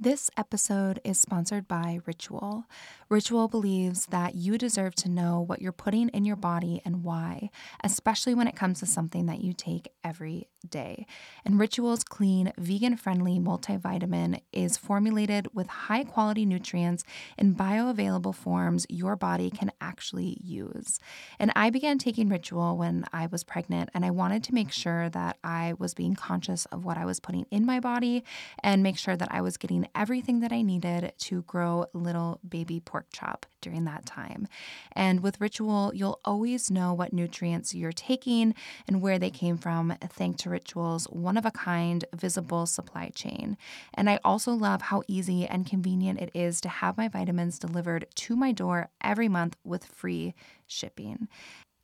This episode is sponsored by Ritual. Ritual believes that you deserve to know what you're putting in your body and why, especially when it comes to something that you take every day. And Ritual's clean, vegan friendly multivitamin is formulated with high quality nutrients in bioavailable forms your body can actually use. And I began taking Ritual when I was pregnant, and I wanted to make sure that I was being conscious of what I was putting in my body and make sure that I was getting everything that I needed to grow little baby pork chop during that time. And with Ritual, you'll always know what nutrients you're taking and where they came from, thanks to Ritual's one of a kind visible supply chain. And I also love how easy and convenient it is to have my vitamins delivered to my door every month with free shipping.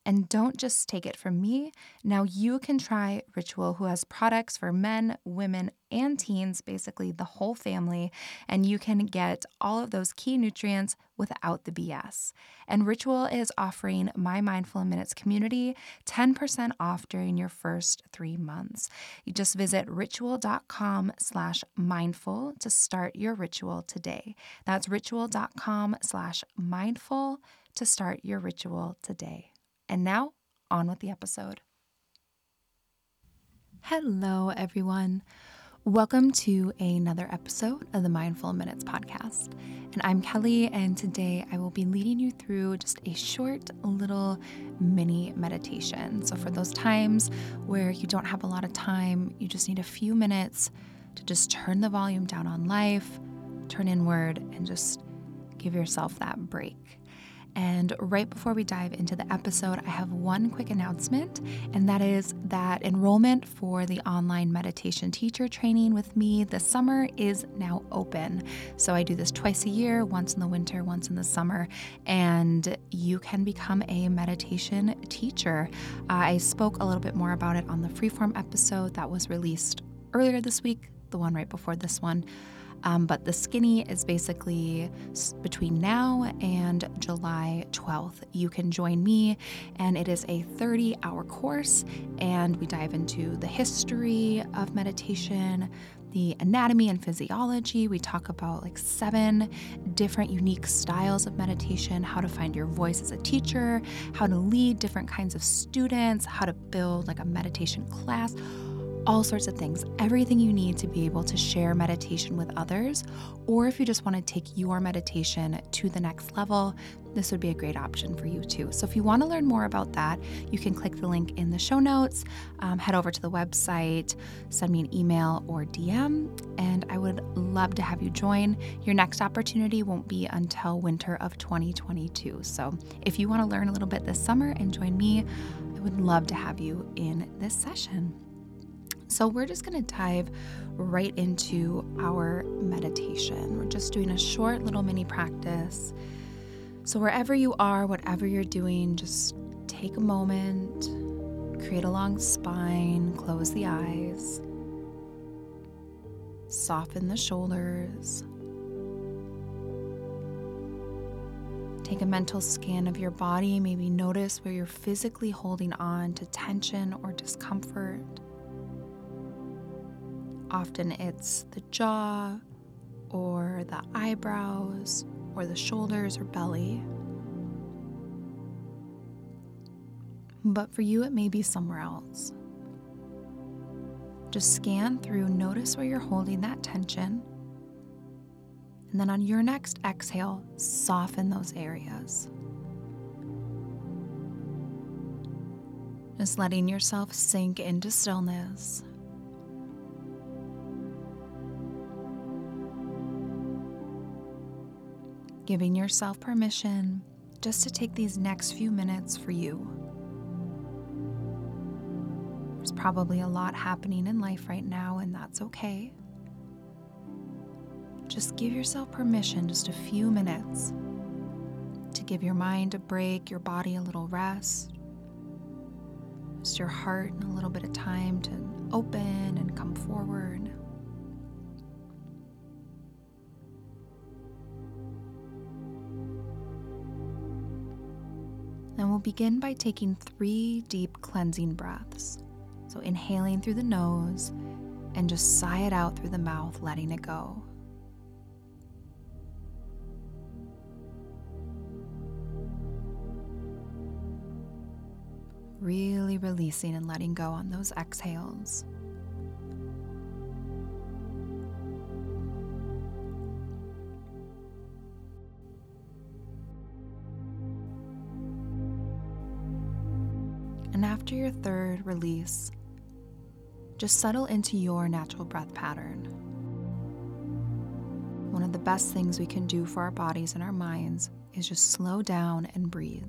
And don't just take it from me. Now you can try Ritual, who has products for men, women, and teens, basically the whole family. And you can get all of those key nutrients without the BS. And Ritual is offering my Mindful Minutes community 10% off during your first three months. You just visit ritual.com slash mindful to start your ritual today. That's ritual.com slash mindful to start your ritual today. And now, on with the episode. Hello, everyone. Welcome to another episode of the Mindful Minutes podcast. And I'm Kelly, and today I will be leading you through just a short little mini meditation. So, for those times where you don't have a lot of time, you just need a few minutes to just turn the volume down on life, turn inward, and just give yourself that break. And right before we dive into the episode, I have one quick announcement, and that is that enrollment for the online meditation teacher training with me this summer is now open. So I do this twice a year, once in the winter, once in the summer, and you can become a meditation teacher. I spoke a little bit more about it on the freeform episode that was released earlier this week, the one right before this one. Um, but the skinny is basically between now and July 12th. You can join me, and it is a 30 hour course, and we dive into the history of meditation, the anatomy and physiology. We talk about like seven different unique styles of meditation, how to find your voice as a teacher, how to lead different kinds of students, how to build like a meditation class all sorts of things, everything you need to be able to share meditation with others. Or if you just want to take your meditation to the next level, this would be a great option for you too. So, if you want to learn more about that, you can click the link in the show notes, um, head over to the website, send me an email or DM, and I would love to have you join. Your next opportunity won't be until winter of 2022. So, if you want to learn a little bit this summer and join me, I would love to have you in this session. So, we're just going to dive right into our meditation. We're just doing a short little mini practice. So, wherever you are, whatever you're doing, just take a moment, create a long spine, close the eyes, soften the shoulders. Take a mental scan of your body, maybe notice where you're physically holding on to tension or discomfort. Often it's the jaw or the eyebrows or the shoulders or belly. But for you, it may be somewhere else. Just scan through, notice where you're holding that tension. And then on your next exhale, soften those areas. Just letting yourself sink into stillness. Giving yourself permission just to take these next few minutes for you. There's probably a lot happening in life right now, and that's okay. Just give yourself permission, just a few minutes, to give your mind a break, your body a little rest, just your heart and a little bit of time to open and come forward. We'll begin by taking three deep cleansing breaths. So, inhaling through the nose and just sigh it out through the mouth, letting it go. Really releasing and letting go on those exhales. And after your third release, just settle into your natural breath pattern. One of the best things we can do for our bodies and our minds is just slow down and breathe.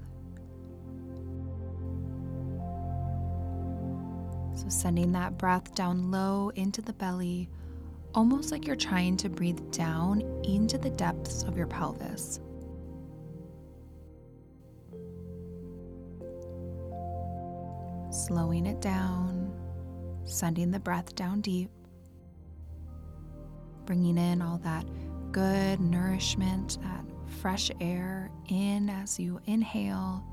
So, sending that breath down low into the belly, almost like you're trying to breathe down into the depths of your pelvis. Slowing it down, sending the breath down deep, bringing in all that good nourishment, that fresh air in as you inhale,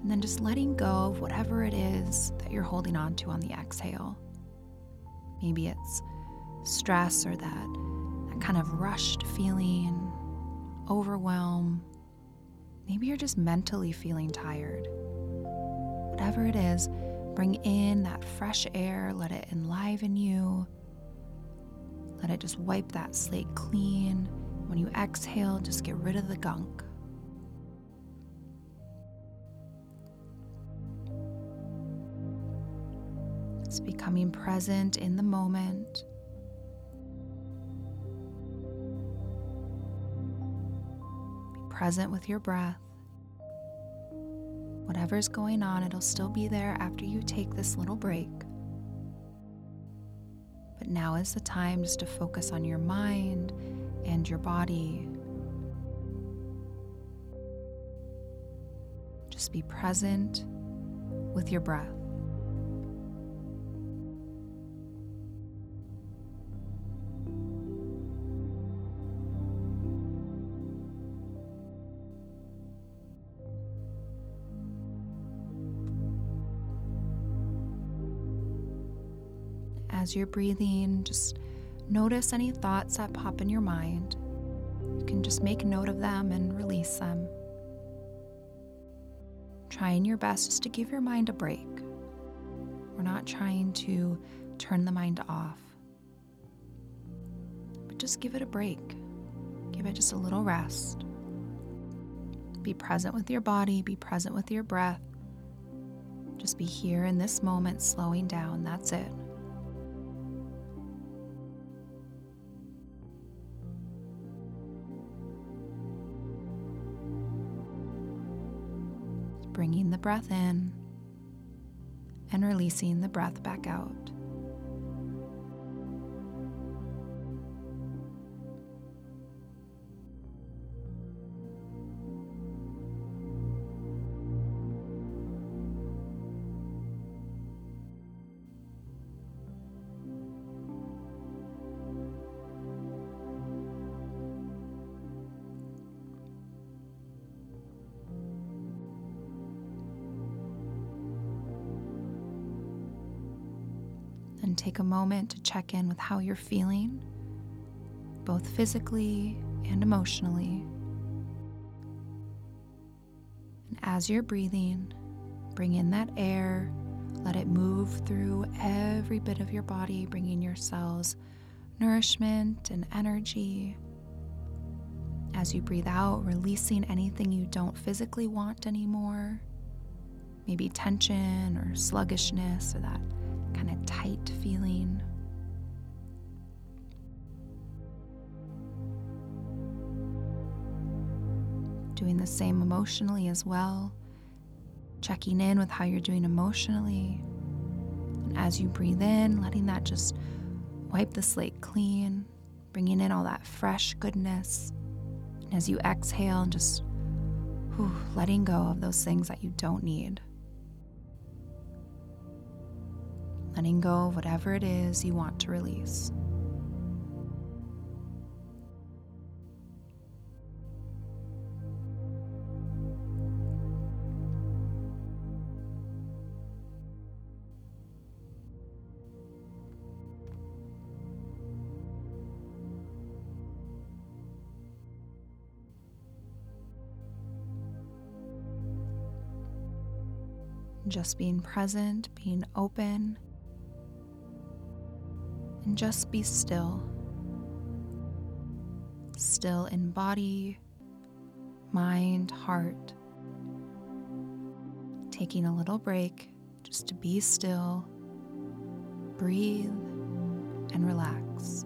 and then just letting go of whatever it is that you're holding on to on the exhale. Maybe it's stress or that, that kind of rushed feeling, overwhelm. Maybe you're just mentally feeling tired. Whatever it is, bring in that fresh air, let it enliven you. Let it just wipe that slate clean. When you exhale, just get rid of the gunk. It's becoming present in the moment. Be present with your breath. Whatever's going on, it'll still be there after you take this little break. But now is the time just to focus on your mind and your body. Just be present with your breath. As you're breathing, just notice any thoughts that pop in your mind. You can just make note of them and release them. Trying your best just to give your mind a break. We're not trying to turn the mind off, but just give it a break. Give it just a little rest. Be present with your body, be present with your breath. Just be here in this moment, slowing down. That's it. Breath in and releasing the breath back out. Take a moment to check in with how you're feeling, both physically and emotionally. And as you're breathing, bring in that air, let it move through every bit of your body, bringing your cells nourishment and energy. As you breathe out, releasing anything you don't physically want anymore, maybe tension or sluggishness or that tight feeling. Doing the same emotionally as well, checking in with how you're doing emotionally. And as you breathe in, letting that just wipe the slate clean, bringing in all that fresh goodness. And as you exhale, and just Whew, letting go of those things that you don't need. Letting go of whatever it is you want to release. just being present, being open, just be still. Still in body, mind, heart. Taking a little break just to be still, breathe, and relax.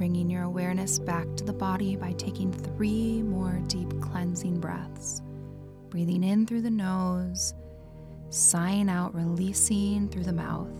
Bringing your awareness back to the body by taking three more deep cleansing breaths. Breathing in through the nose, sighing out, releasing through the mouth.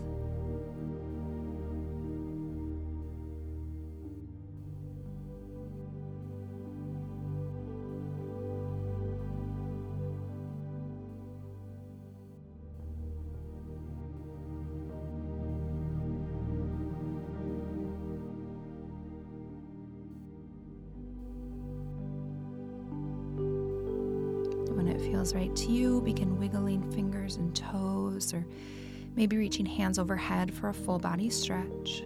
Feels right to you, begin wiggling fingers and toes, or maybe reaching hands overhead for a full body stretch.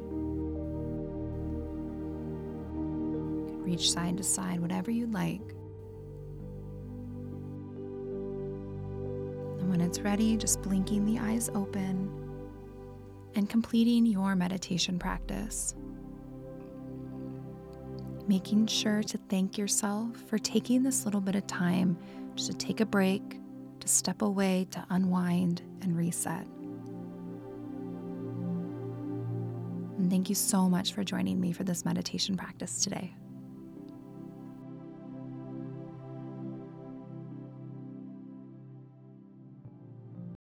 reach side to side, whatever you'd like. And when it's ready, just blinking the eyes open and completing your meditation practice. Making sure to thank yourself for taking this little bit of time to take a break, to step away, to unwind and reset. And thank you so much for joining me for this meditation practice today.